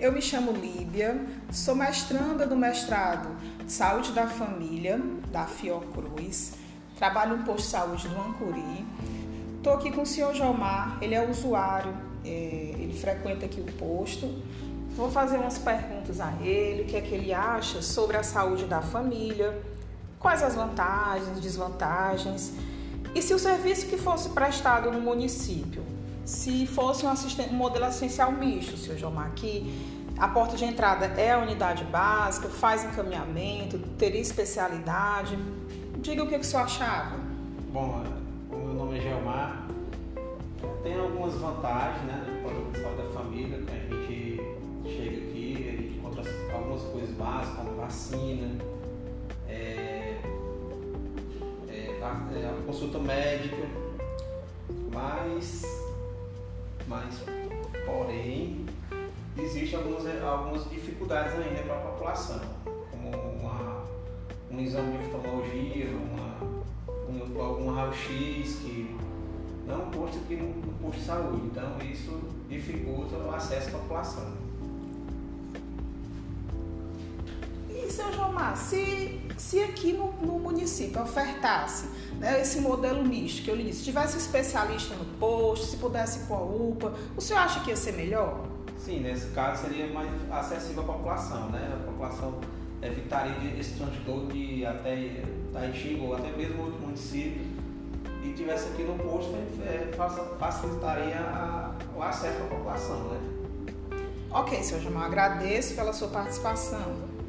Eu me chamo Líbia, sou mestranda do mestrado de Saúde da Família, da Fiocruz. Trabalho no posto de saúde do Ancuri. Estou aqui com o senhor Jomar, ele é usuário, é, ele frequenta aqui o posto. Vou fazer umas perguntas a ele, o que é que ele acha sobre a saúde da família, quais as vantagens, desvantagens, e se o serviço que fosse prestado no município, se fosse um, um modelo assistencial misto, senhor Jomar, que a porta de entrada é a unidade básica, faz encaminhamento, teria especialidade, diga o que, que o senhor achava. Bom, o meu nome é Geomar, tem algumas vantagens, né, do saúde da família, a gente chega aqui, a gente encontra algumas coisas básicas, como vacina, é, a consulta médica, mas, mas porém, existem algumas, algumas dificuldades ainda para a população, como uma, um exame de oftalmologia, uma, um, algum raio-x que não aqui no, no posto de saúde, então isso dificulta o acesso à população. Seu Jomar, se se aqui no, no município ofertasse né, esse modelo misto que eu lhe disse, tivesse especialista no posto, se pudesse com a UPA, o senhor acha que ia ser melhor? Sim, nesse caso seria mais acessível à população, né? A população evitaria esse transtorno de até Taitinga ou até mesmo outro município e tivesse aqui no posto, é, facilitaria a, o acesso à população, né? Ok, senhor Jamal, agradeço pela sua participação.